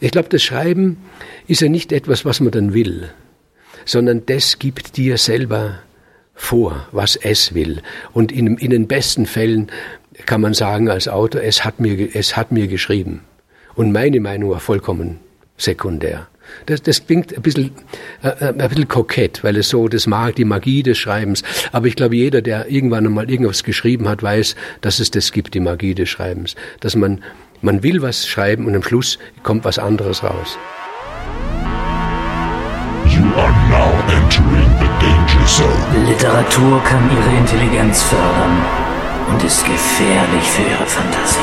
Ich glaube, das Schreiben ist ja nicht etwas, was man dann will, sondern das gibt dir selber vor, was es will. Und in, in den besten Fällen kann man sagen als Autor, es hat mir, es hat mir geschrieben. Und meine Meinung war vollkommen sekundär. Das, das klingt ein bisschen, äh, äh, ein bisschen kokett, weil es so das mag, die Magie des Schreibens. Aber ich glaube, jeder, der irgendwann einmal irgendwas geschrieben hat, weiß, dass es das gibt, die Magie des Schreibens. Dass man, man will was schreiben und am Schluss kommt was anderes raus. You are now entering the danger zone. Literatur kann Ihre Intelligenz fördern und ist gefährlich für Ihre Fantasie.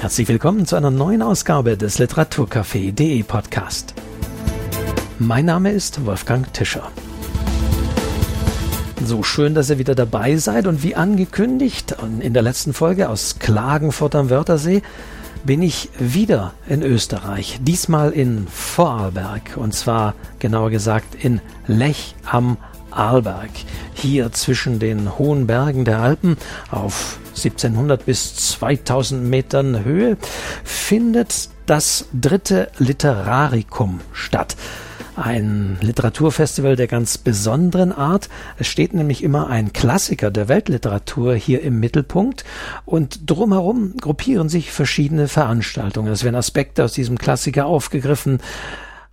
Herzlich willkommen zu einer neuen Ausgabe des Literaturcafé.de Podcast. Mein Name ist Wolfgang Tischer. So schön, dass ihr wieder dabei seid. Und wie angekündigt in der letzten Folge aus Klagenfurt am Wörthersee bin ich wieder in Österreich, diesmal in Vorarlberg. Und zwar genauer gesagt in Lech am Arlberg, hier zwischen den hohen Bergen der Alpen auf 1700 bis 2000 Metern Höhe, findet das dritte Literaricum statt. Ein Literaturfestival der ganz besonderen Art. Es steht nämlich immer ein Klassiker der Weltliteratur hier im Mittelpunkt und drumherum gruppieren sich verschiedene Veranstaltungen. Es werden Aspekte aus diesem Klassiker aufgegriffen.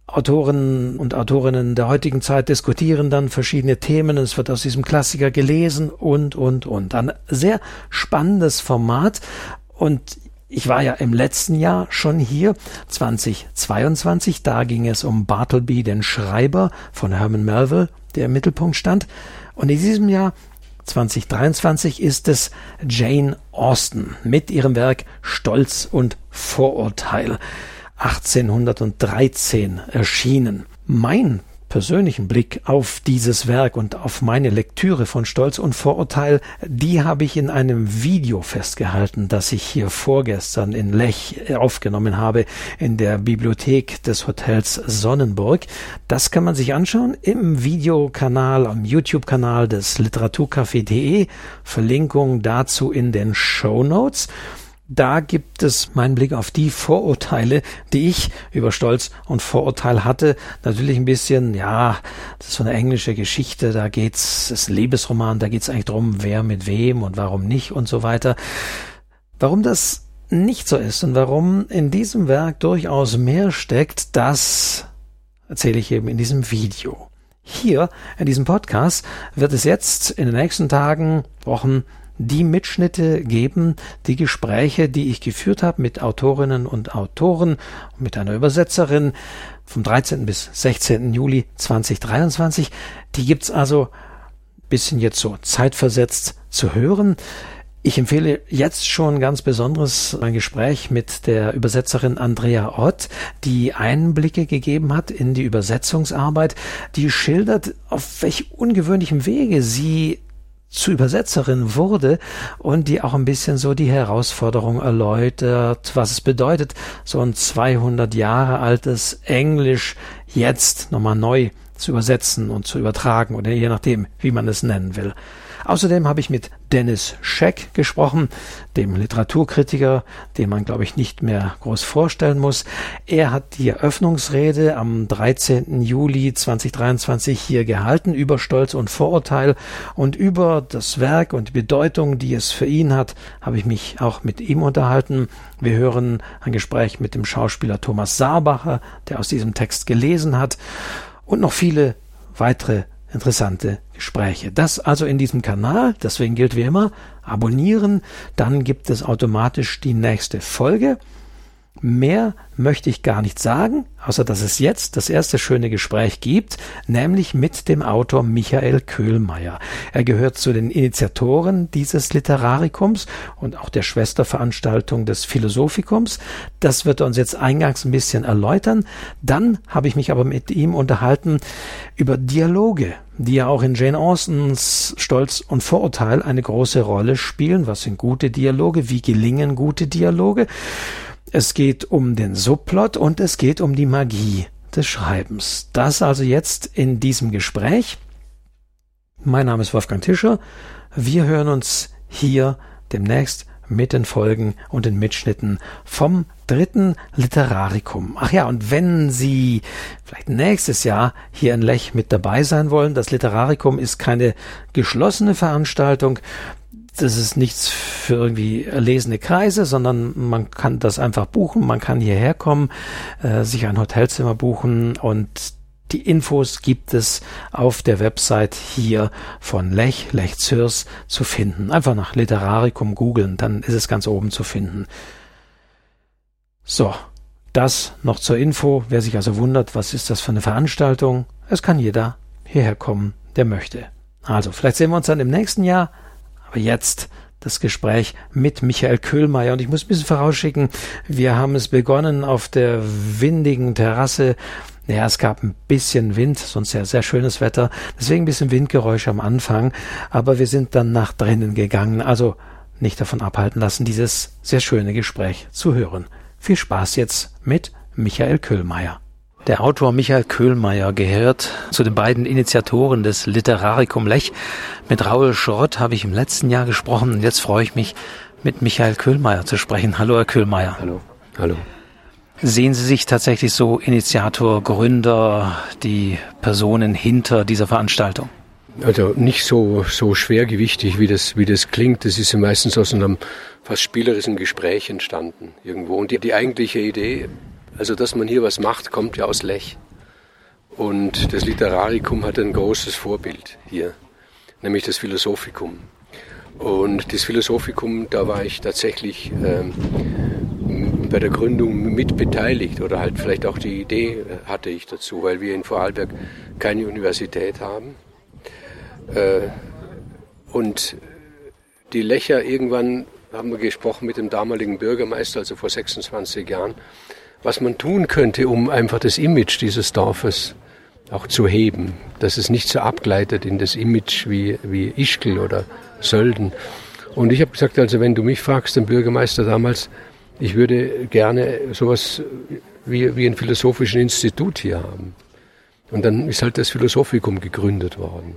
Autoren und Autorinnen der heutigen Zeit diskutieren dann verschiedene Themen. Es wird aus diesem Klassiker gelesen und, und, und. Ein sehr spannendes Format. Und ich war ja im letzten Jahr schon hier, 2022. Da ging es um Bartleby, den Schreiber von Herman Melville, der im Mittelpunkt stand. Und in diesem Jahr 2023 ist es Jane Austen mit ihrem Werk Stolz und Vorurteil. 1813 erschienen. Mein persönlichen Blick auf dieses Werk und auf meine Lektüre von Stolz und Vorurteil, die habe ich in einem Video festgehalten, das ich hier vorgestern in Lech aufgenommen habe, in der Bibliothek des Hotels Sonnenburg. Das kann man sich anschauen im Videokanal, am YouTube-Kanal des Literaturcafé.de. Verlinkung dazu in den Show Notes da gibt es meinen Blick auf die Vorurteile, die ich über Stolz und Vorurteil hatte. Natürlich ein bisschen, ja, das ist so eine englische Geschichte, da geht's, das ist ein Liebesroman, da geht's eigentlich drum, wer mit wem und warum nicht und so weiter. Warum das nicht so ist und warum in diesem Werk durchaus mehr steckt, das erzähle ich eben in diesem Video. Hier in diesem Podcast wird es jetzt in den nächsten Tagen, Wochen die Mitschnitte geben, die Gespräche, die ich geführt habe mit Autorinnen und Autoren, mit einer Übersetzerin vom 13. bis 16. Juli 2023. Die gibt's also bisschen jetzt so zeitversetzt zu hören. Ich empfehle jetzt schon ganz besonderes ein Gespräch mit der Übersetzerin Andrea Ott, die Einblicke gegeben hat in die Übersetzungsarbeit, die schildert, auf welch ungewöhnlichem Wege sie zu Übersetzerin wurde und die auch ein bisschen so die Herausforderung erläutert, was es bedeutet, so ein 200 Jahre altes Englisch jetzt nochmal neu zu übersetzen und zu übertragen oder je nachdem, wie man es nennen will. Außerdem habe ich mit Dennis Scheck gesprochen, dem Literaturkritiker, den man, glaube ich, nicht mehr groß vorstellen muss. Er hat die Eröffnungsrede am 13. Juli 2023 hier gehalten über Stolz und Vorurteil und über das Werk und die Bedeutung, die es für ihn hat, habe ich mich auch mit ihm unterhalten. Wir hören ein Gespräch mit dem Schauspieler Thomas Saarbacher, der aus diesem Text gelesen hat und noch viele weitere interessante Gespräche. Das also in diesem Kanal, deswegen gilt wie immer, abonnieren, dann gibt es automatisch die nächste Folge. Mehr möchte ich gar nicht sagen, außer dass es jetzt das erste schöne Gespräch gibt, nämlich mit dem Autor Michael Köhlmeier. Er gehört zu den Initiatoren dieses Literarikums und auch der Schwesterveranstaltung des Philosophikums. Das wird er uns jetzt eingangs ein bisschen erläutern. Dann habe ich mich aber mit ihm unterhalten über Dialoge, die ja auch in Jane Austens Stolz und Vorurteil eine große Rolle spielen. Was sind gute Dialoge? Wie gelingen gute Dialoge? Es geht um den Subplot und es geht um die Magie des Schreibens. Das also jetzt in diesem Gespräch. Mein Name ist Wolfgang Tischer. Wir hören uns hier demnächst mit den Folgen und den Mitschnitten vom dritten Literarikum. Ach ja, und wenn Sie vielleicht nächstes Jahr hier in Lech mit dabei sein wollen, das Literarikum ist keine geschlossene Veranstaltung. Das ist nichts für irgendwie erlesene Kreise, sondern man kann das einfach buchen, man kann hierher kommen, äh, sich ein Hotelzimmer buchen und die Infos gibt es auf der Website hier von Lech, Lech Zürs zu finden. Einfach nach Literaricum googeln, dann ist es ganz oben zu finden. So, das noch zur Info. Wer sich also wundert, was ist das für eine Veranstaltung? Es kann jeder hierher kommen, der möchte. Also, vielleicht sehen wir uns dann im nächsten Jahr. Aber jetzt das Gespräch mit Michael Köhlmeier. Und ich muss ein bisschen vorausschicken, wir haben es begonnen auf der windigen Terrasse ja, es gab ein bisschen Wind, sonst ja sehr schönes Wetter, deswegen ein bisschen Windgeräusche am Anfang, aber wir sind dann nach drinnen gegangen, also nicht davon abhalten lassen, dieses sehr schöne Gespräch zu hören. Viel Spaß jetzt mit Michael Köhlmeier. Der Autor Michael Köhlmeier gehört zu den beiden Initiatoren des Literaricum Lech. Mit Raul Schrott habe ich im letzten Jahr gesprochen und jetzt freue ich mich, mit Michael Köhlmeier zu sprechen. Hallo, Herr Köhlmeier. Hallo. Hallo. Sehen Sie sich tatsächlich so Initiator, Gründer, die Personen hinter dieser Veranstaltung? Also nicht so, so schwergewichtig, wie das, wie das klingt. Das ist ja meistens aus einem fast spielerischen Gespräch entstanden irgendwo. Und die, die eigentliche Idee, also dass man hier was macht, kommt ja aus Lech. Und das Literarikum hat ein großes Vorbild hier, nämlich das Philosophikum. Und das Philosophikum, da war ich tatsächlich ähm, bei der Gründung mit beteiligt oder halt vielleicht auch die Idee äh, hatte ich dazu, weil wir in Vorarlberg keine Universität haben. Äh, und die Lächer irgendwann haben wir gesprochen mit dem damaligen Bürgermeister, also vor 26 Jahren, was man tun könnte, um einfach das Image dieses Dorfes auch zu heben, dass es nicht so abgleitet in das Image wie, wie Ischgl oder Sölden. Und ich habe gesagt, also wenn du mich fragst, den Bürgermeister damals, ich würde gerne sowas wie, wie ein philosophischen Institut hier haben. Und dann ist halt das Philosophikum gegründet worden.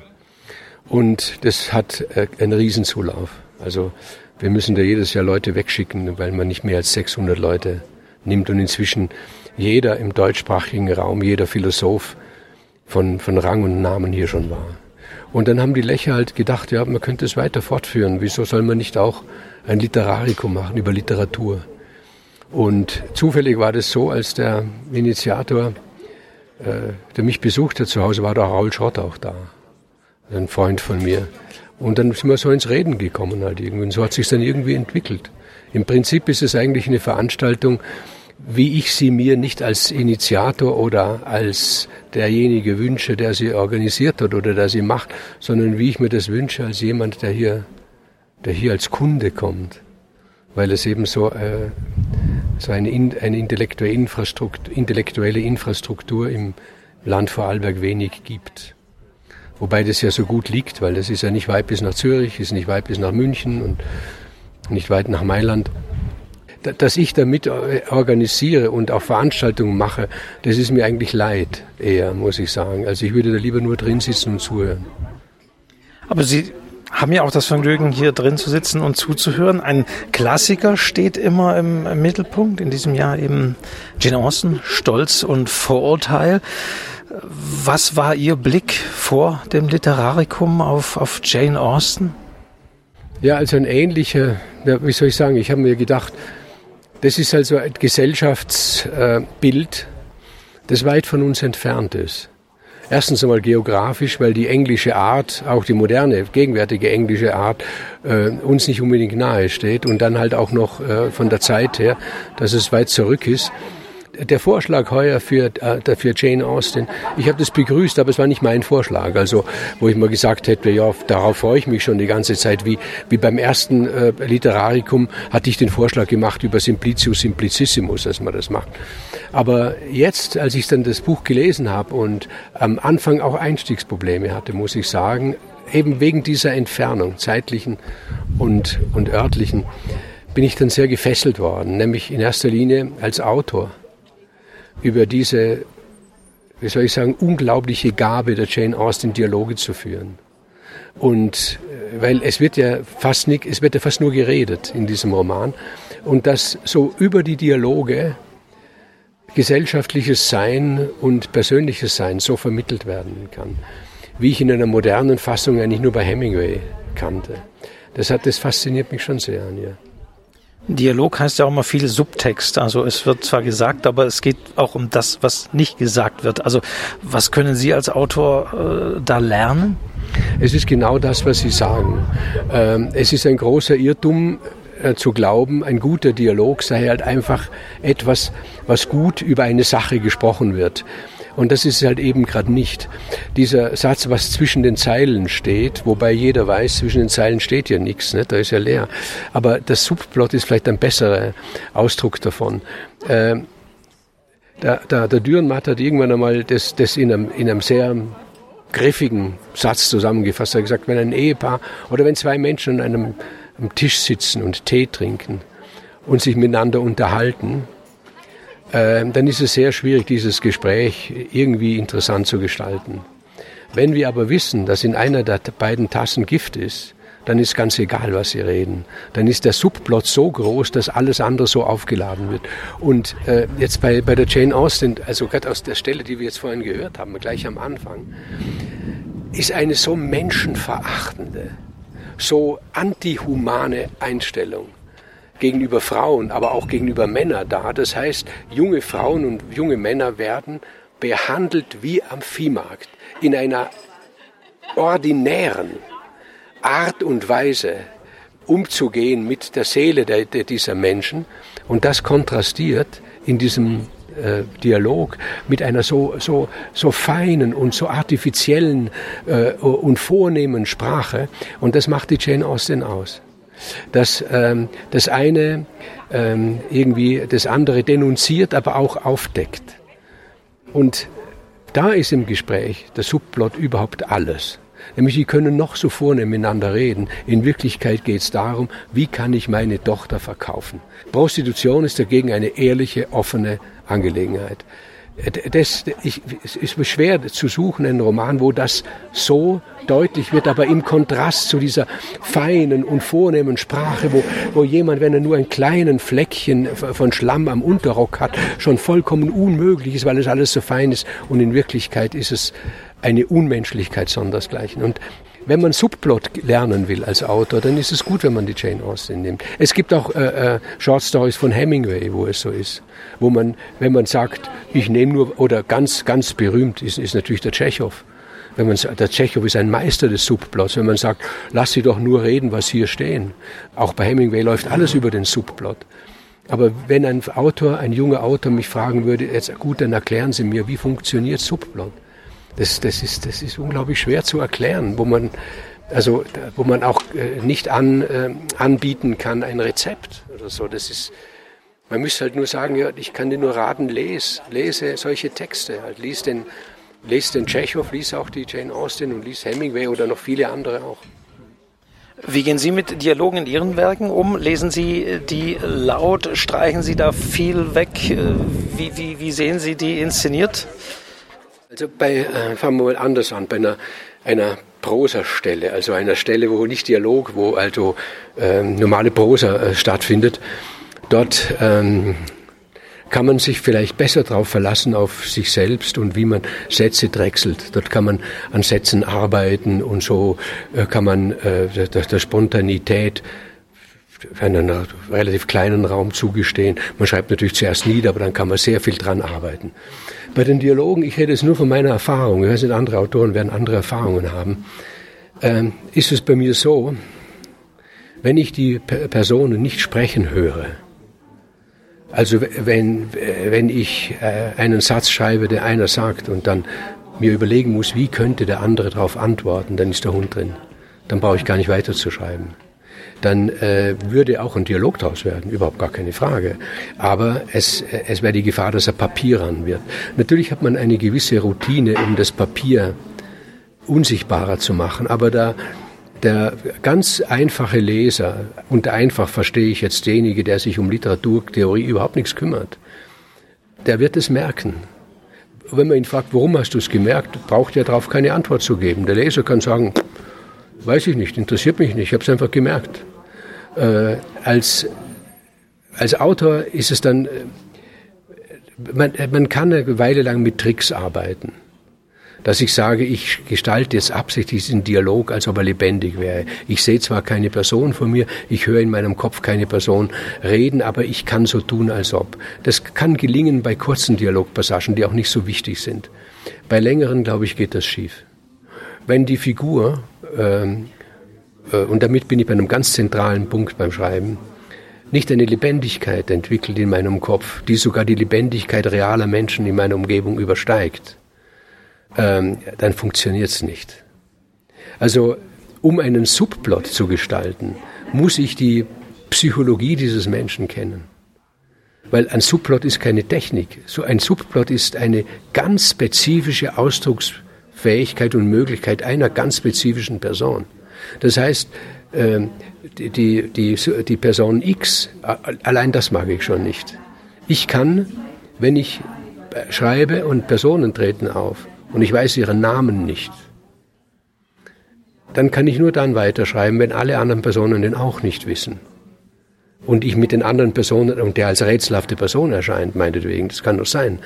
Und das hat äh, einen Riesenzulauf. Also wir müssen da jedes Jahr Leute wegschicken, weil man nicht mehr als 600 Leute nimmt. Und inzwischen jeder im deutschsprachigen Raum, jeder Philosoph von, von Rang und Namen hier schon war. Und dann haben die Lächer halt gedacht, ja, man könnte es weiter fortführen. Wieso soll man nicht auch ein Literarikum machen über Literatur? Und zufällig war das so, als der Initiator, äh, der mich besucht hat zu Hause, war der Raul Schrott auch da. Ein Freund von mir. Und dann sind wir so ins Reden gekommen halt irgendwie. Und so hat sich dann irgendwie entwickelt. Im Prinzip ist es eigentlich eine Veranstaltung, wie ich sie mir nicht als Initiator oder als derjenige wünsche, der sie organisiert hat oder der sie macht, sondern wie ich mir das wünsche als jemand, der hier, der hier als Kunde kommt. Weil es eben so äh, so eine, eine intellektuelle, Infrastruktur, intellektuelle Infrastruktur im Land Vorarlberg wenig gibt. Wobei das ja so gut liegt, weil das ist ja nicht weit bis nach Zürich, ist nicht weit bis nach München und nicht weit nach Mailand. Dass ich damit organisiere und auch Veranstaltungen mache, das ist mir eigentlich leid, eher, muss ich sagen. Also ich würde da lieber nur drin sitzen und zuhören. Aber Sie haben ja auch das Vergnügen, hier drin zu sitzen und zuzuhören. Ein Klassiker steht immer im, im Mittelpunkt. In diesem Jahr eben Jane Austen, Stolz und Vorurteil. Was war Ihr Blick vor dem Literarikum auf, auf Jane Austen? Ja, also ein ähnlicher, wie soll ich sagen, ich habe mir gedacht, das ist also ein Gesellschaftsbild, das weit von uns entfernt ist. Erstens einmal geografisch, weil die englische Art, auch die moderne, gegenwärtige englische Art, äh, uns nicht unbedingt nahe steht. Und dann halt auch noch äh, von der Zeit her, dass es weit zurück ist der Vorschlag heuer für, äh, für Jane Austen, ich habe das begrüßt, aber es war nicht mein Vorschlag. Also, wo ich mal gesagt hätte, ja, darauf freue ich mich schon die ganze Zeit. Wie, wie beim ersten äh, Literarikum hatte ich den Vorschlag gemacht über Simplicius Simplicissimus, dass man das macht. Aber jetzt, als ich dann das Buch gelesen habe und am Anfang auch Einstiegsprobleme hatte, muss ich sagen, eben wegen dieser Entfernung, zeitlichen und, und örtlichen, bin ich dann sehr gefesselt worden, nämlich in erster Linie als Autor über diese, wie soll ich sagen, unglaubliche Gabe der Jane Austen, Dialoge zu führen. Und weil es wird ja fast nicht, es wird ja fast nur geredet in diesem Roman und dass so über die Dialoge gesellschaftliches Sein und persönliches Sein so vermittelt werden kann, wie ich in einer modernen Fassung eigentlich nur bei Hemingway kannte. Das hat, das fasziniert mich schon sehr an ihr. Dialog heißt ja auch immer viel Subtext. Also es wird zwar gesagt, aber es geht auch um das, was nicht gesagt wird. Also was können Sie als Autor äh, da lernen? Es ist genau das, was Sie sagen. Ähm, es ist ein großer Irrtum äh, zu glauben, ein guter Dialog sei halt einfach etwas, was gut über eine Sache gesprochen wird. Und das ist halt eben gerade nicht. Dieser Satz, was zwischen den Zeilen steht, wobei jeder weiß, zwischen den Zeilen steht ja nichts, ne? da ist ja leer. Aber das Subplot ist vielleicht ein besserer Ausdruck davon. Äh, der, der, der Dürrenmatt hat irgendwann einmal das, das in, einem, in einem sehr griffigen Satz zusammengefasst. Er hat gesagt, wenn ein Ehepaar oder wenn zwei Menschen an einem am Tisch sitzen und Tee trinken und sich miteinander unterhalten, dann ist es sehr schwierig, dieses Gespräch irgendwie interessant zu gestalten. Wenn wir aber wissen, dass in einer der beiden Tassen Gift ist, dann ist ganz egal, was sie reden. Dann ist der Subplot so groß, dass alles andere so aufgeladen wird. Und äh, jetzt bei, bei der Jane Austen, also gerade aus der Stelle, die wir jetzt vorhin gehört haben, gleich am Anfang, ist eine so menschenverachtende, so antihumane Einstellung gegenüber Frauen, aber auch gegenüber Männern da. Das heißt, junge Frauen und junge Männer werden behandelt wie am Viehmarkt in einer ordinären Art und Weise umzugehen mit der Seele der, der dieser Menschen. Und das kontrastiert in diesem äh, Dialog mit einer so, so, so feinen und so artifiziellen äh, und vornehmen Sprache. Und das macht die Jane Austen aus dass ähm, das eine ähm, irgendwie das andere denunziert, aber auch aufdeckt. Und da ist im Gespräch der Subplot überhaupt alles. Nämlich, die können noch so vornehm miteinander reden. In Wirklichkeit geht es darum, wie kann ich meine Tochter verkaufen. Prostitution ist dagegen eine ehrliche, offene Angelegenheit das, ich, es ist schwer zu suchen, einen Roman, wo das so deutlich wird, aber im Kontrast zu dieser feinen und vornehmen Sprache, wo, wo jemand, wenn er nur ein kleinen Fleckchen von Schlamm am Unterrock hat, schon vollkommen unmöglich ist, weil es alles so fein ist und in Wirklichkeit ist es eine Unmenschlichkeit sondersgleichen. Und wenn man Subplot lernen will als Autor, dann ist es gut, wenn man die Jane Austen nimmt. Es gibt auch äh, äh, Short Stories von Hemingway, wo es so ist, wo man, wenn man sagt, ich nehme nur, oder ganz, ganz berühmt ist, ist natürlich der Tschechow. Wenn man der Tschechow ist ein Meister des Subplots. Wenn man sagt, lass sie doch nur reden, was hier stehen. Auch bei Hemingway läuft alles über den Subplot. Aber wenn ein Autor, ein junger Autor mich fragen würde, jetzt gut, dann erklären Sie mir, wie funktioniert Subplot? Das, das, ist, das ist unglaublich schwer zu erklären, wo man, also, wo man auch äh, nicht an, äh, anbieten kann, ein Rezept oder so. Das ist, man müsste halt nur sagen, ja, ich kann dir nur raten, lese, lese solche Texte, halt, lies den, lies den Tschechow, lies auch die Jane Austen und lies Hemingway oder noch viele andere auch. Wie gehen Sie mit Dialogen in Ihren Werken um? Lesen Sie die laut? Streichen Sie da viel weg? Äh, wie, wie, wie sehen Sie die inszeniert? Also bei, äh, fangen wir mal anders an, bei einer, einer Prosa-Stelle, also einer Stelle, wo nicht Dialog, wo also ähm, normale Prosa äh, stattfindet, dort ähm, kann man sich vielleicht besser darauf verlassen, auf sich selbst und wie man Sätze drechselt. Dort kann man an Sätzen arbeiten und so äh, kann man äh, der, der Spontanität einen relativ kleinen Raum zugestehen. Man schreibt natürlich zuerst nieder, aber dann kann man sehr viel dran arbeiten. Bei den Dialogen, ich rede es nur von meiner Erfahrung, ich weiß nicht, andere Autoren werden andere Erfahrungen haben, ähm, ist es bei mir so, wenn ich die Personen nicht sprechen höre, also wenn, wenn ich äh, einen Satz schreibe, der einer sagt und dann mir überlegen muss, wie könnte der andere darauf antworten, dann ist der Hund drin. Dann brauche ich gar nicht weiter zu schreiben dann äh, würde auch ein Dialog daraus werden, überhaupt gar keine Frage. Aber es, es wäre die Gefahr, dass er Papier ran wird. Natürlich hat man eine gewisse Routine, um das Papier unsichtbarer zu machen, aber da der ganz einfache Leser, und einfach verstehe ich jetzt denjenigen, der sich um Literaturtheorie überhaupt nichts kümmert, der wird es merken. Wenn man ihn fragt, warum hast du es gemerkt, braucht er darauf keine Antwort zu geben. Der Leser kann sagen, Weiß ich nicht, interessiert mich nicht. Ich habe es einfach gemerkt. Äh, als, als Autor ist es dann, äh, man, man kann eine Weile lang mit Tricks arbeiten dass ich sage, ich gestalte jetzt absichtlich diesen Dialog, als ob er lebendig wäre. Ich sehe zwar keine Person vor mir, ich höre in meinem Kopf keine Person reden, aber ich kann so tun, als ob. Das kann gelingen bei kurzen Dialogpassagen, die auch nicht so wichtig sind. Bei längeren, glaube ich, geht das schief. Wenn die Figur, ähm, äh, und damit bin ich bei einem ganz zentralen Punkt beim Schreiben, nicht eine Lebendigkeit entwickelt in meinem Kopf, die sogar die Lebendigkeit realer Menschen in meiner Umgebung übersteigt, ähm, dann funktioniert es nicht. Also um einen Subplot zu gestalten, muss ich die Psychologie dieses Menschen kennen. Weil ein Subplot ist keine Technik. So ein Subplot ist eine ganz spezifische Ausdrucksfähigkeit und Möglichkeit einer ganz spezifischen Person. Das heißt, ähm, die, die, die, die Person X, allein das mag ich schon nicht. Ich kann, wenn ich schreibe und Personen treten auf, und ich weiß ihren Namen nicht, dann kann ich nur dann weiterschreiben, wenn alle anderen Personen den auch nicht wissen. Und ich mit den anderen Personen, und der als rätselhafte Person erscheint, meinetwegen, das kann doch sein.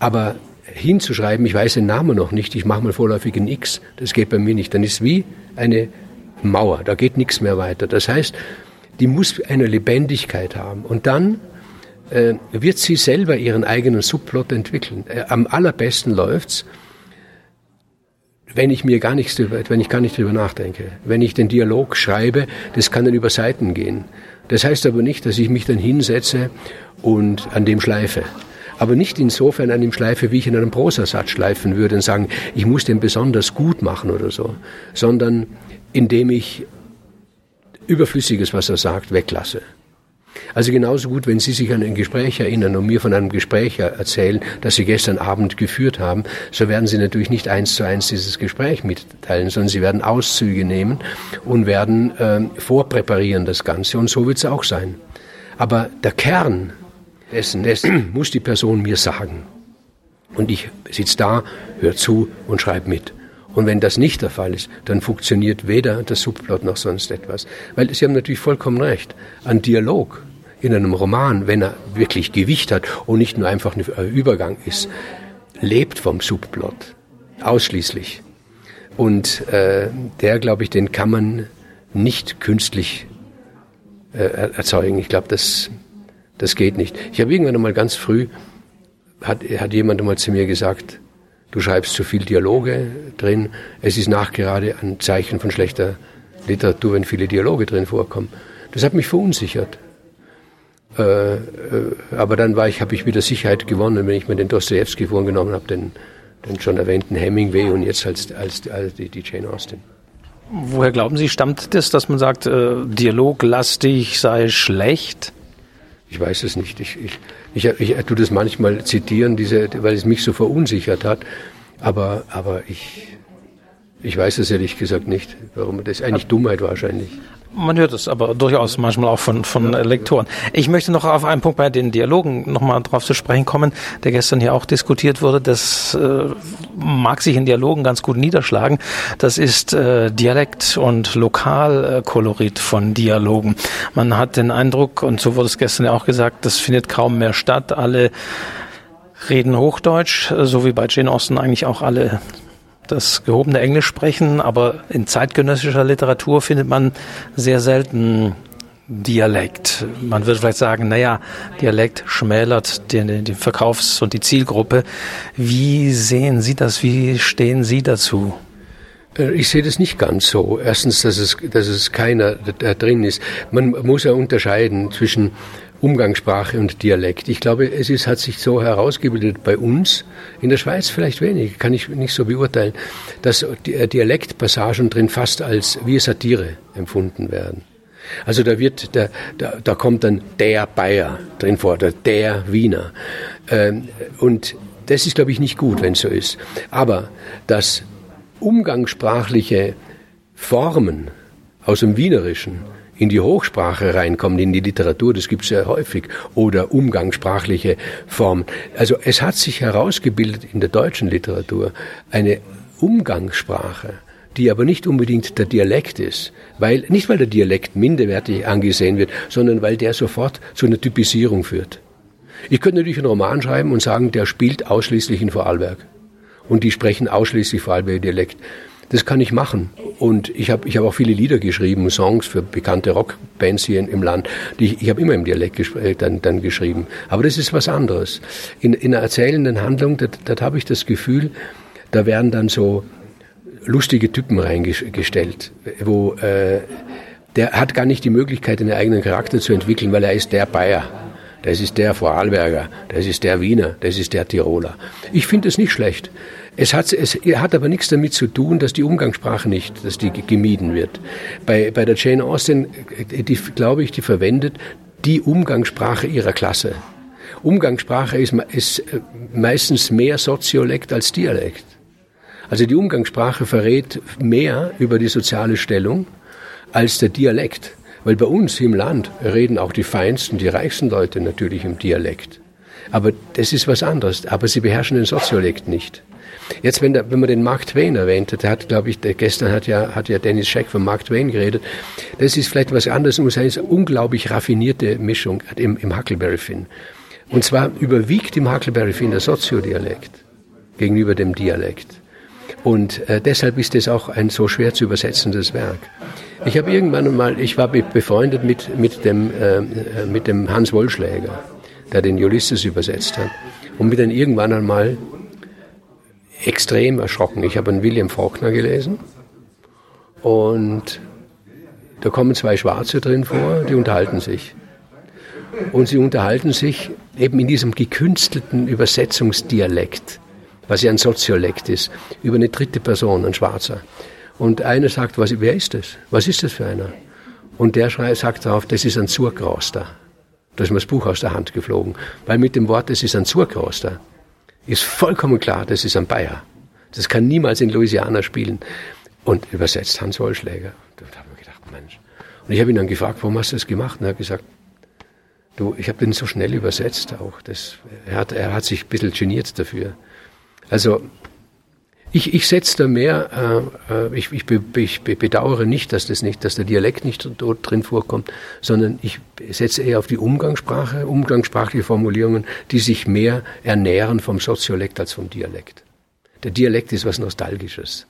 Aber hinzuschreiben, ich weiß den Namen noch nicht, ich mache mal vorläufig ein X, das geht bei mir nicht. Dann ist wie eine Mauer, da geht nichts mehr weiter. Das heißt, die muss eine Lebendigkeit haben. Und dann äh, wird sie selber ihren eigenen Subplot entwickeln. Äh, am allerbesten läuft's, wenn ich mir gar nichts, wenn ich gar nicht drüber nachdenke. Wenn ich den Dialog schreibe, das kann dann über Seiten gehen. Das heißt aber nicht, dass ich mich dann hinsetze und an dem schleife. Aber nicht insofern an dem schleife, wie ich in einem Prosasatz schleifen würde und sagen, ich muss den besonders gut machen oder so, sondern indem ich Überflüssiges, was er sagt, weglasse. Also genauso gut, wenn Sie sich an ein Gespräch erinnern und mir von einem Gespräch erzählen, das Sie gestern Abend geführt haben, so werden Sie natürlich nicht eins zu eins dieses Gespräch mitteilen, sondern Sie werden Auszüge nehmen und werden äh, vorpräparieren das Ganze. Und so wird es auch sein. Aber der Kern dessen, dessen muss die Person mir sagen. Und ich sitze da, höre zu und schreibe mit. Und wenn das nicht der Fall ist, dann funktioniert weder der Subplot noch sonst etwas. Weil Sie haben natürlich vollkommen recht. Ein Dialog in einem Roman, wenn er wirklich Gewicht hat und nicht nur einfach ein Übergang ist, lebt vom Subplot. Ausschließlich. Und äh, der, glaube ich, den kann man nicht künstlich äh, erzeugen. Ich glaube, das, das geht nicht. Ich habe irgendwann einmal ganz früh, hat, hat jemand einmal zu mir gesagt, du schreibst zu viel Dialoge drin. Es ist nachgerade ein Zeichen von schlechter Literatur, wenn viele Dialoge drin vorkommen. Das hat mich verunsichert. Äh, äh, aber dann war ich, habe ich wieder Sicherheit gewonnen, wenn ich mir den Dostoevsky vorgenommen habe, den, den schon erwähnten Hemingway und jetzt als, als, als die, die Jane Austen. Woher glauben Sie, stammt das, dass man sagt, äh, dialoglastig sei schlecht? Ich weiß es nicht. Ich, ich, ich, ich tue das manchmal zitieren, diese, weil es mich so verunsichert hat. Aber, aber ich, ich weiß es ehrlich gesagt nicht. Warum? Das ist eigentlich Dummheit wahrscheinlich. Man hört es aber durchaus manchmal auch von, von Lektoren. Ich möchte noch auf einen Punkt bei den Dialogen nochmal drauf zu sprechen kommen, der gestern hier auch diskutiert wurde. Das äh, mag sich in Dialogen ganz gut niederschlagen. Das ist äh, Dialekt und Lokalkolorit von Dialogen. Man hat den Eindruck, und so wurde es gestern ja auch gesagt, das findet kaum mehr statt. Alle reden Hochdeutsch, so wie bei Jane Austen eigentlich auch alle das gehobene Englisch sprechen, aber in zeitgenössischer Literatur findet man sehr selten Dialekt. Man würde vielleicht sagen, naja, Dialekt schmälert den, den Verkaufs- und die Zielgruppe. Wie sehen Sie das? Wie stehen Sie dazu? Äh, ich sehe das nicht ganz so. Erstens, dass es, dass es keiner da drin ist. Man muss ja unterscheiden zwischen Umgangssprache und Dialekt. Ich glaube, es ist, hat sich so herausgebildet bei uns, in der Schweiz vielleicht wenig, kann ich nicht so beurteilen, dass äh, Dialektpassagen drin fast als wie Satire empfunden werden. Also da wird, da, da, da kommt dann der Bayer drin vor, der, der Wiener. Ähm, und das ist, glaube ich, nicht gut, wenn es so ist. Aber dass umgangssprachliche Formen aus dem Wienerischen in die Hochsprache reinkommen, in die Literatur, das gibt es sehr häufig, oder umgangssprachliche Formen. Also es hat sich herausgebildet in der deutschen Literatur eine Umgangssprache, die aber nicht unbedingt der Dialekt ist, weil nicht weil der Dialekt minderwertig angesehen wird, sondern weil der sofort zu einer Typisierung führt. Ich könnte natürlich einen Roman schreiben und sagen, der spielt ausschließlich in Vorarlberg und die sprechen ausschließlich Vorarlberger Dialekt. Das kann ich machen. Und ich habe ich hab auch viele Lieder geschrieben, Songs für bekannte Rockbands hier im Land. Die ich ich habe immer im Dialekt äh, dann, dann geschrieben. Aber das ist was anderes. In, in einer erzählenden Handlung, da habe ich das Gefühl, da werden dann so lustige Typen reingestellt, wo äh, der hat gar nicht die Möglichkeit, einen eigenen Charakter zu entwickeln, weil er ist der Bayer. Das ist der Vorarlberger, das ist der Wiener, das ist der Tiroler. Ich finde es nicht schlecht. Es hat, es hat aber nichts damit zu tun, dass die Umgangssprache nicht, dass die gemieden wird. Bei, bei der Jane Austen, die, glaube ich, die verwendet die Umgangssprache ihrer Klasse. Umgangssprache ist, ist äh, meistens mehr Soziolekt als Dialekt. Also die Umgangssprache verrät mehr über die soziale Stellung als der Dialekt. Weil bei uns im Land reden auch die feinsten, die reichsten Leute natürlich im Dialekt. Aber das ist was anderes. Aber sie beherrschen den Soziolekt nicht. Jetzt, wenn, der, wenn man den Mark Twain erwähnt, der hat, glaube ich, der, gestern hat ja, hat ja Dennis Scheck von Mark Twain geredet. Das ist vielleicht was anderes, muss eine unglaublich raffinierte Mischung im, im Huckleberry Finn. Und zwar überwiegt im Huckleberry Finn der Soziodialekt gegenüber dem Dialekt. Und äh, deshalb ist es auch ein so schwer zu übersetzendes Werk. Ich habe irgendwann mal, ich war befreundet mit, mit, dem, äh, mit dem Hans Wollschläger, der den Ulysses übersetzt hat. Und bin dann irgendwann einmal extrem erschrocken. Ich habe einen William Faulkner gelesen und da kommen zwei Schwarze drin vor, die unterhalten sich. Und sie unterhalten sich eben in diesem gekünstelten Übersetzungsdialekt, was ja ein Soziolekt ist, über eine dritte Person, ein Schwarzer. Und einer sagt, was, wer ist das? Was ist das für einer? Und der sagt darauf, das ist ein Zurgroster. Da ist mir das Buch aus der Hand geflogen. Weil mit dem Wort, das ist ein Zurgroster, ist vollkommen klar, das ist ein Bayer. Das kann niemals in Louisiana spielen. Und übersetzt Hans Wollschläger. Da habe ich gedacht, Mensch. Und ich habe ihn dann gefragt, warum hast du das gemacht? Und er hat gesagt, du, ich habe den so schnell übersetzt auch. Das, er, hat, er hat sich ein bisschen geniert dafür. Also ich, ich setze da mehr, äh, ich, ich, ich bedauere nicht, dass das nicht, dass der Dialekt nicht dort drin vorkommt, sondern ich setze eher auf die Umgangssprache, umgangssprachliche Formulierungen, die sich mehr ernähren vom Soziolekt als vom Dialekt. Der Dialekt ist was Nostalgisches.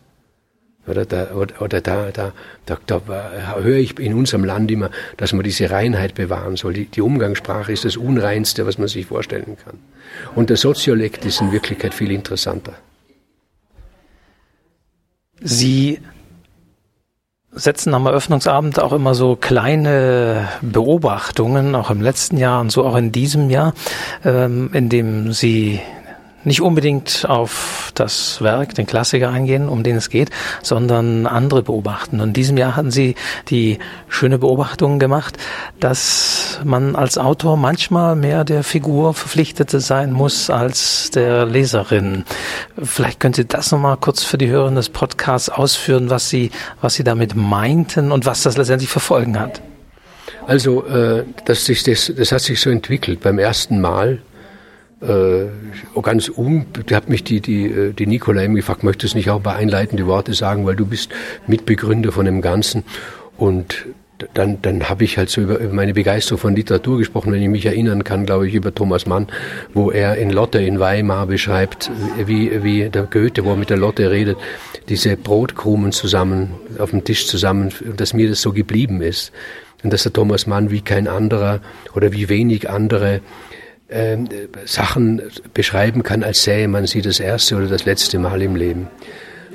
Oder, da, oder, oder da, da, da, da höre ich in unserem Land immer, dass man diese Reinheit bewahren soll. Die, die Umgangssprache ist das Unreinste, was man sich vorstellen kann. Und der Soziolekt ist in Wirklichkeit viel interessanter. Sie setzen am Eröffnungsabend auch immer so kleine Beobachtungen, auch im letzten Jahr und so auch in diesem Jahr, ähm, in dem Sie nicht unbedingt auf das Werk, den Klassiker eingehen, um den es geht, sondern andere beobachten. Und in diesem Jahr hatten Sie die schöne Beobachtung gemacht, dass man als Autor manchmal mehr der Figur verpflichtete sein muss als der Leserin. Vielleicht können Sie das nochmal kurz für die Hörer des Podcasts ausführen, was Sie, was Sie damit meinten und was das letztendlich für Folgen hat. Also, äh, das, sich das, das hat sich so entwickelt. Beim ersten Mal äh, ganz um, da hat mich die, die, äh, die Nikolai gefragt, möchtest du nicht auch ein paar einleitende Worte sagen, weil du bist Mitbegründer von dem Ganzen. Und dann, dann habe ich halt so über, über meine Begeisterung von Literatur gesprochen, wenn ich mich erinnern kann, glaube ich, über Thomas Mann, wo er in Lotte in Weimar beschreibt, wie, wie der Goethe, wo er mit der Lotte redet, diese Brotkrumen zusammen, auf dem Tisch zusammen, dass mir das so geblieben ist. Und dass der Thomas Mann wie kein anderer oder wie wenig andere äh, Sachen beschreiben kann, als sähe man sie das erste oder das letzte Mal im Leben.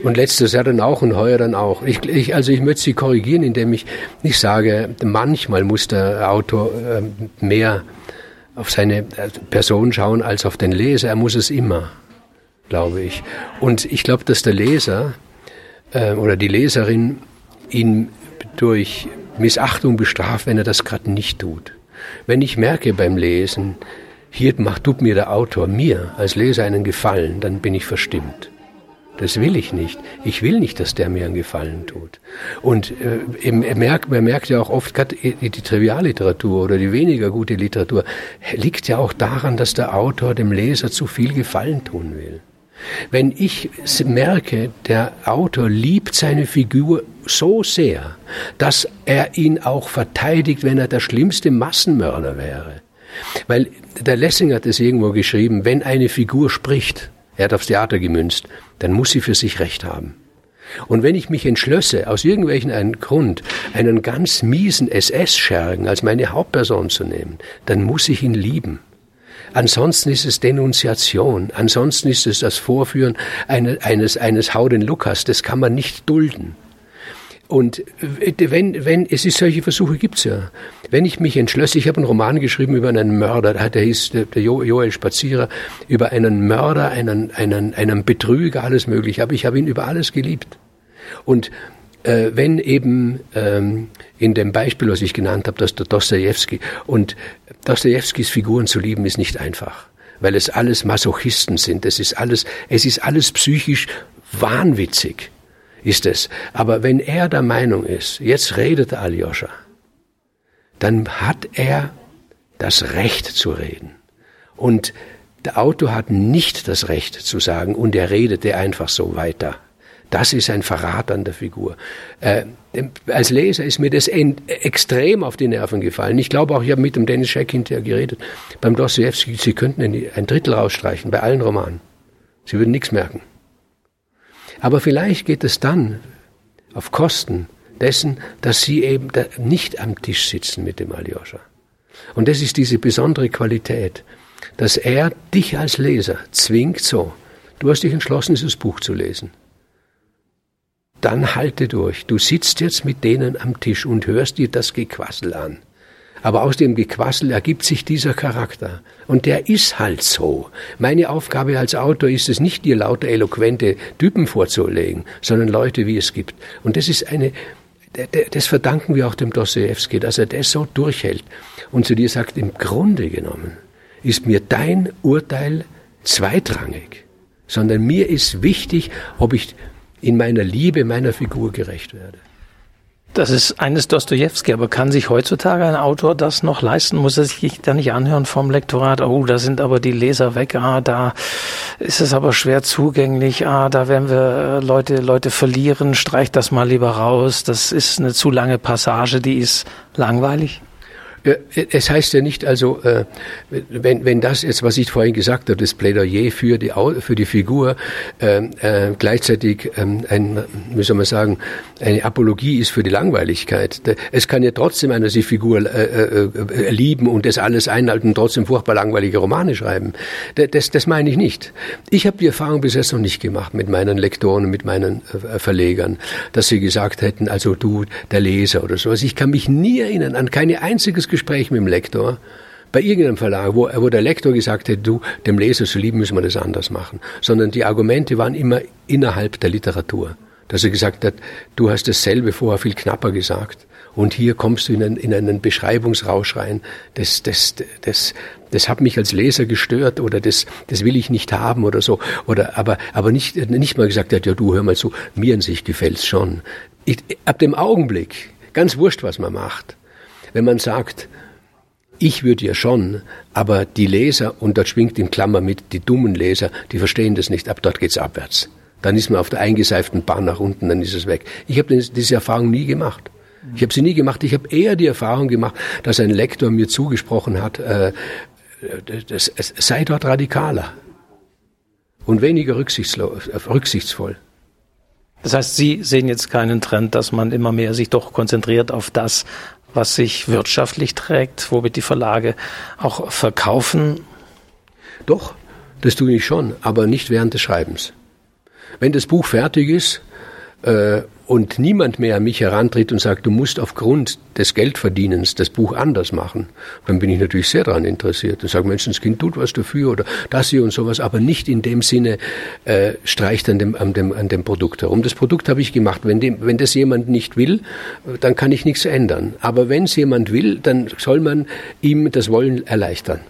Und letztes Jahr dann auch und heuer dann auch. Ich, ich, also ich möchte Sie korrigieren, indem ich nicht sage, manchmal muss der Autor äh, mehr auf seine äh, Person schauen als auf den Leser. Er muss es immer, glaube ich. Und ich glaube, dass der Leser äh, oder die Leserin ihn durch Missachtung bestraft, wenn er das gerade nicht tut. Wenn ich merke beim Lesen, hier macht, tut mir der Autor, mir als Leser einen Gefallen, dann bin ich verstimmt. Das will ich nicht. Ich will nicht, dass der mir einen Gefallen tut. Und äh, er merkt, man merkt ja auch oft, die Trivialliteratur oder die weniger gute Literatur liegt ja auch daran, dass der Autor dem Leser zu viel Gefallen tun will. Wenn ich merke, der Autor liebt seine Figur so sehr, dass er ihn auch verteidigt, wenn er der schlimmste Massenmörder wäre. Weil der Lessing hat es irgendwo geschrieben, wenn eine Figur spricht, er hat aufs Theater gemünzt, dann muss sie für sich recht haben. Und wenn ich mich entschlösse, aus irgendwelchen einen Grund, einen ganz miesen SS-Schergen als meine Hauptperson zu nehmen, dann muss ich ihn lieben. Ansonsten ist es Denunziation. Ansonsten ist es das Vorführen eines, eines, eines Hau den Lukas. Das kann man nicht dulden. Und wenn, wenn, es ist solche Versuche gibt's ja. Wenn ich mich entschlösse, ich habe einen Roman geschrieben über einen Mörder, der hieß der Joel Spazierer, über einen Mörder, einen, einen, einen Betrüger, alles mögliche. Aber ich habe ihn über alles geliebt. Und äh, wenn eben ähm, in dem Beispiel, was ich genannt habe, dass der Dostoevsky und Dostojewskis Figuren zu lieben, ist nicht einfach, weil es alles Masochisten sind. Es ist alles, es ist alles psychisch wahnwitzig, ist es. Aber wenn er der Meinung ist, jetzt redet Aljoscha, dann hat er das Recht zu reden. Und der Autor hat nicht das Recht zu sagen, und er redete einfach so weiter. Das ist ein Verrat an der Figur. Äh, als Leser ist mir das extrem auf die Nerven gefallen. Ich glaube auch, ich habe mit dem Dennis Scheck hinterher geredet. Beim Dostoevsky, Sie könnten ein Drittel rausstreichen, bei allen Romanen. Sie würden nichts merken. Aber vielleicht geht es dann auf Kosten dessen, dass Sie eben nicht am Tisch sitzen mit dem Aljoscha. Und das ist diese besondere Qualität, dass er dich als Leser zwingt so. Du hast dich entschlossen, dieses Buch zu lesen dann halte durch. Du sitzt jetzt mit denen am Tisch und hörst dir das Gequassel an. Aber aus dem Gequassel ergibt sich dieser Charakter. Und der ist halt so. Meine Aufgabe als Autor ist es nicht, dir lauter eloquente Typen vorzulegen, sondern Leute, wie es gibt. Und das ist eine, das verdanken wir auch dem Dostoevsky, dass er das so durchhält und zu dir sagt, im Grunde genommen ist mir dein Urteil zweitrangig, sondern mir ist wichtig, ob ich in meiner Liebe meiner Figur gerecht werde. Das ist eines Dostoevsky, aber kann sich heutzutage ein Autor das noch leisten? Muss er sich da nicht anhören vom Lektorat? Oh, da sind aber die Leser weg. Ah, da ist es aber schwer zugänglich. Ah, da werden wir äh, Leute, Leute verlieren. Streich das mal lieber raus. Das ist eine zu lange Passage, die ist langweilig. Es heißt ja nicht, also äh, wenn, wenn das jetzt, was ich vorhin gesagt habe, das Plädoyer für die, für die Figur äh, äh, gleichzeitig ähm, ein, wie soll man sagen, eine Apologie ist für die Langweiligkeit. Es kann ja trotzdem einer die Figur äh, äh, äh, lieben und das alles einhalten und trotzdem furchtbar langweilige Romane schreiben. Das, das meine ich nicht. Ich habe die Erfahrung bis jetzt noch nicht gemacht mit meinen Lektoren, mit meinen äh, Verlegern, dass sie gesagt hätten, also du, der Leser oder sowas. Ich kann mich nie erinnern an keine einziges Gespräch mit dem Lektor bei irgendeinem Verlag, wo, wo der Lektor gesagt hätte, du, dem Leser zu lieben, müssen wir das anders machen. Sondern die Argumente waren immer innerhalb der Literatur. Dass er gesagt hat, du hast dasselbe vorher viel knapper gesagt. Und hier kommst du in einen, in einen Beschreibungsrausch rein. Das, das, das, das hat mich als Leser gestört oder das, das will ich nicht haben oder so. Oder, aber, aber nicht, nicht mal gesagt hat, ja, du hör mal zu, mir an sich gefällt's schon. Ich, ab dem Augenblick, ganz wurscht, was man macht, wenn man sagt, ich würde ja schon, aber die Leser, und dort schwingt in Klammer mit, die dummen Leser, die verstehen das nicht, ab dort geht's abwärts. Dann ist man auf der eingeseiften Bahn nach unten, dann ist es weg. Ich habe diese Erfahrung nie gemacht. Ich habe sie nie gemacht. Ich habe eher die Erfahrung gemacht, dass ein Lektor mir zugesprochen hat, äh, das, es sei dort radikaler und weniger rücksichtsvoll. Das heißt, Sie sehen jetzt keinen Trend, dass man immer mehr sich doch konzentriert auf das, was sich wirtschaftlich trägt, womit die Verlage auch verkaufen? Doch, das tue ich schon, aber nicht während des Schreibens. Wenn das Buch fertig ist äh, und niemand mehr an mich herantritt und sagt, du musst aufgrund des Geldverdienens das Buch anders machen, dann bin ich natürlich sehr daran interessiert und sage, Menschenskind tut was dafür oder das hier und sowas, aber nicht in dem Sinne äh, streicht an dem, an, dem, an dem Produkt herum. Das Produkt habe ich gemacht. Wenn, dem, wenn das jemand nicht will, dann kann ich nichts ändern. Aber wenn es jemand will, dann soll man ihm das Wollen erleichtern.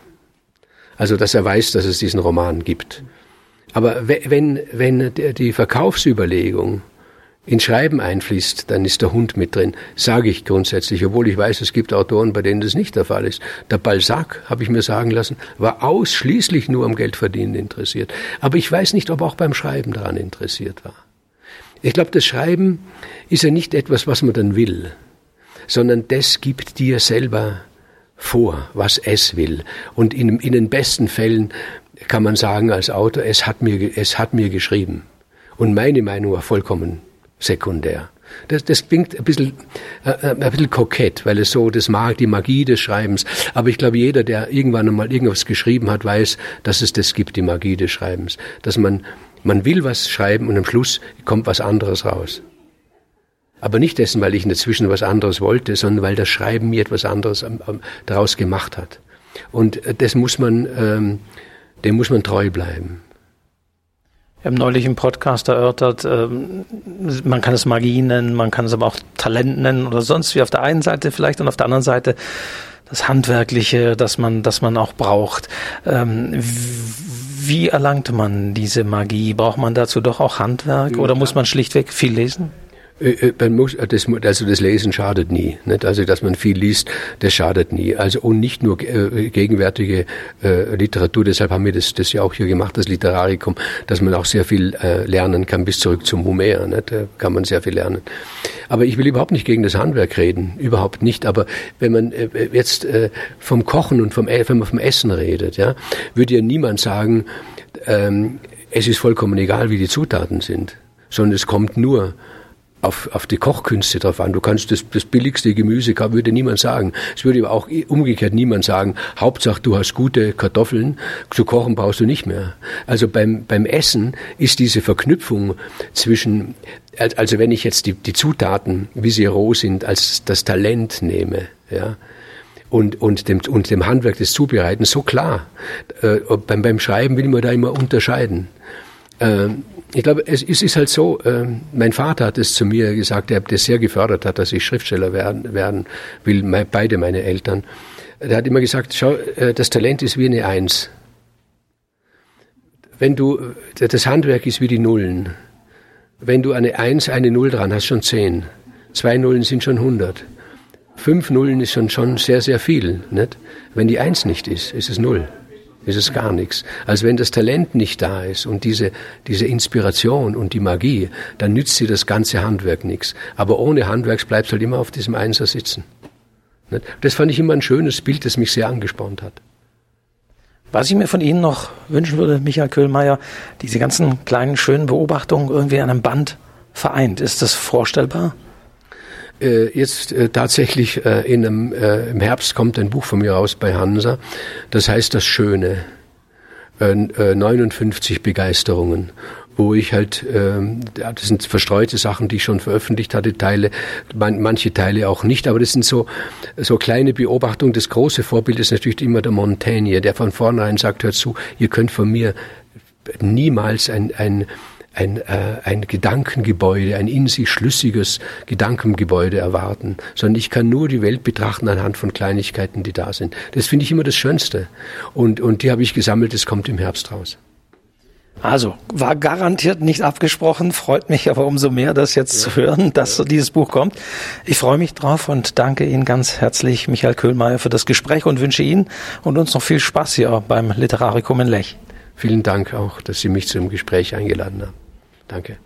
Also, dass er weiß, dass es diesen Roman gibt. Aber wenn, wenn die Verkaufsüberlegung ins Schreiben einfließt, dann ist der Hund mit drin, sage ich grundsätzlich, obwohl ich weiß, es gibt Autoren, bei denen das nicht der Fall ist. Der Balzac, habe ich mir sagen lassen, war ausschließlich nur am Geldverdienen interessiert. Aber ich weiß nicht, ob auch beim Schreiben daran interessiert war. Ich glaube, das Schreiben ist ja nicht etwas, was man dann will, sondern das gibt dir selber vor, was es will. Und in, in den besten Fällen kann man sagen als Autor, es hat mir, es hat mir geschrieben. Und meine Meinung war vollkommen sekundär. Das, das klingt ein bisschen, äh, äh, ein bisschen kokett, weil es so das mag, die Magie des Schreibens. Aber ich glaube, jeder, der irgendwann einmal irgendwas geschrieben hat, weiß, dass es das gibt, die Magie des Schreibens. Dass man, man will was schreiben und am Schluss kommt was anderes raus. Aber nicht dessen, weil ich inzwischen was anderes wollte, sondern weil das Schreiben mir etwas anderes daraus gemacht hat. Und äh, das muss man, ähm, dem muss man treu bleiben. Wir haben neulich im Podcast erörtert, ähm, man kann es Magie nennen, man kann es aber auch Talent nennen oder sonst wie auf der einen Seite vielleicht und auf der anderen Seite das Handwerkliche, das man, das man auch braucht. Ähm, wie erlangt man diese Magie? Braucht man dazu doch auch Handwerk oder muss man schlichtweg viel lesen? Äh, äh, man muss, das, also das Lesen schadet nie. Nicht? Also, dass man viel liest, das schadet nie. Also, und nicht nur äh, gegenwärtige äh, Literatur, deshalb haben wir das, das ja auch hier gemacht, das Literarikum, dass man auch sehr viel äh, lernen kann, bis zurück zum Homer. Nicht? Da kann man sehr viel lernen. Aber ich will überhaupt nicht gegen das Handwerk reden, überhaupt nicht. Aber wenn man äh, jetzt äh, vom Kochen und vom, wenn man vom Essen redet, ja, würde ja niemand sagen, ähm, es ist vollkommen egal, wie die Zutaten sind, sondern es kommt nur auf, auf die Kochkünste drauf an. Du kannst das, das billigste Gemüse, würde niemand sagen. Es würde aber auch umgekehrt niemand sagen, Hauptsache du hast gute Kartoffeln, zu kochen brauchst du nicht mehr. Also beim, beim Essen ist diese Verknüpfung zwischen, also wenn ich jetzt die, die Zutaten, wie sie roh sind, als das Talent nehme, ja, und, und, dem, und dem Handwerk des Zubereitens so klar. Äh, beim, beim Schreiben will man da immer unterscheiden. Ähm, ich glaube, es, ist halt so, äh, mein Vater hat es zu mir gesagt, er hat das sehr gefördert hat, dass ich Schriftsteller werden, werden will, me, beide meine Eltern. Er hat immer gesagt, schau, äh, das Talent ist wie eine Eins. Wenn du, das Handwerk ist wie die Nullen. Wenn du eine Eins, eine Null dran hast, schon zehn. Zwei Nullen sind schon hundert. Fünf Nullen ist schon, schon sehr, sehr viel. Nicht? Wenn die Eins nicht ist, ist es Null ist es gar nichts. Also wenn das Talent nicht da ist und diese, diese Inspiration und die Magie, dann nützt sie das ganze Handwerk nichts. Aber ohne Handwerk bleibst du halt immer auf diesem Einser sitzen. Das fand ich immer ein schönes Bild, das mich sehr angespornt hat. Was ich mir von Ihnen noch wünschen würde, Michael Köhlmeier, diese ganzen kleinen, schönen Beobachtungen irgendwie an einem Band vereint. Ist das vorstellbar? Äh, jetzt äh, tatsächlich äh, in einem, äh, im Herbst kommt ein Buch von mir raus bei Hansa. Das heißt Das Schöne. Äh, 59 äh, Begeisterungen wo ich halt, ähm, das sind verstreute Sachen, die ich schon veröffentlicht hatte, Teile, man, manche Teile auch nicht, aber das sind so, so kleine Beobachtungen. Das große Vorbild ist natürlich immer der Montaigne, der von vornherein sagt, hört zu, ihr könnt von mir niemals ein, ein, ein, äh, ein Gedankengebäude, ein in sich schlüssiges Gedankengebäude erwarten, sondern ich kann nur die Welt betrachten anhand von Kleinigkeiten, die da sind. Das finde ich immer das Schönste. Und, und die habe ich gesammelt, das kommt im Herbst raus. Also, war garantiert nicht abgesprochen, freut mich aber umso mehr, das jetzt ja. zu hören, dass ja. dieses Buch kommt. Ich freue mich drauf und danke Ihnen ganz herzlich, Michael Köhlmeier, für das Gespräch und wünsche Ihnen und uns noch viel Spaß hier beim Literarikum in Lech. Vielen Dank auch, dass Sie mich zum Gespräch eingeladen haben. Danke.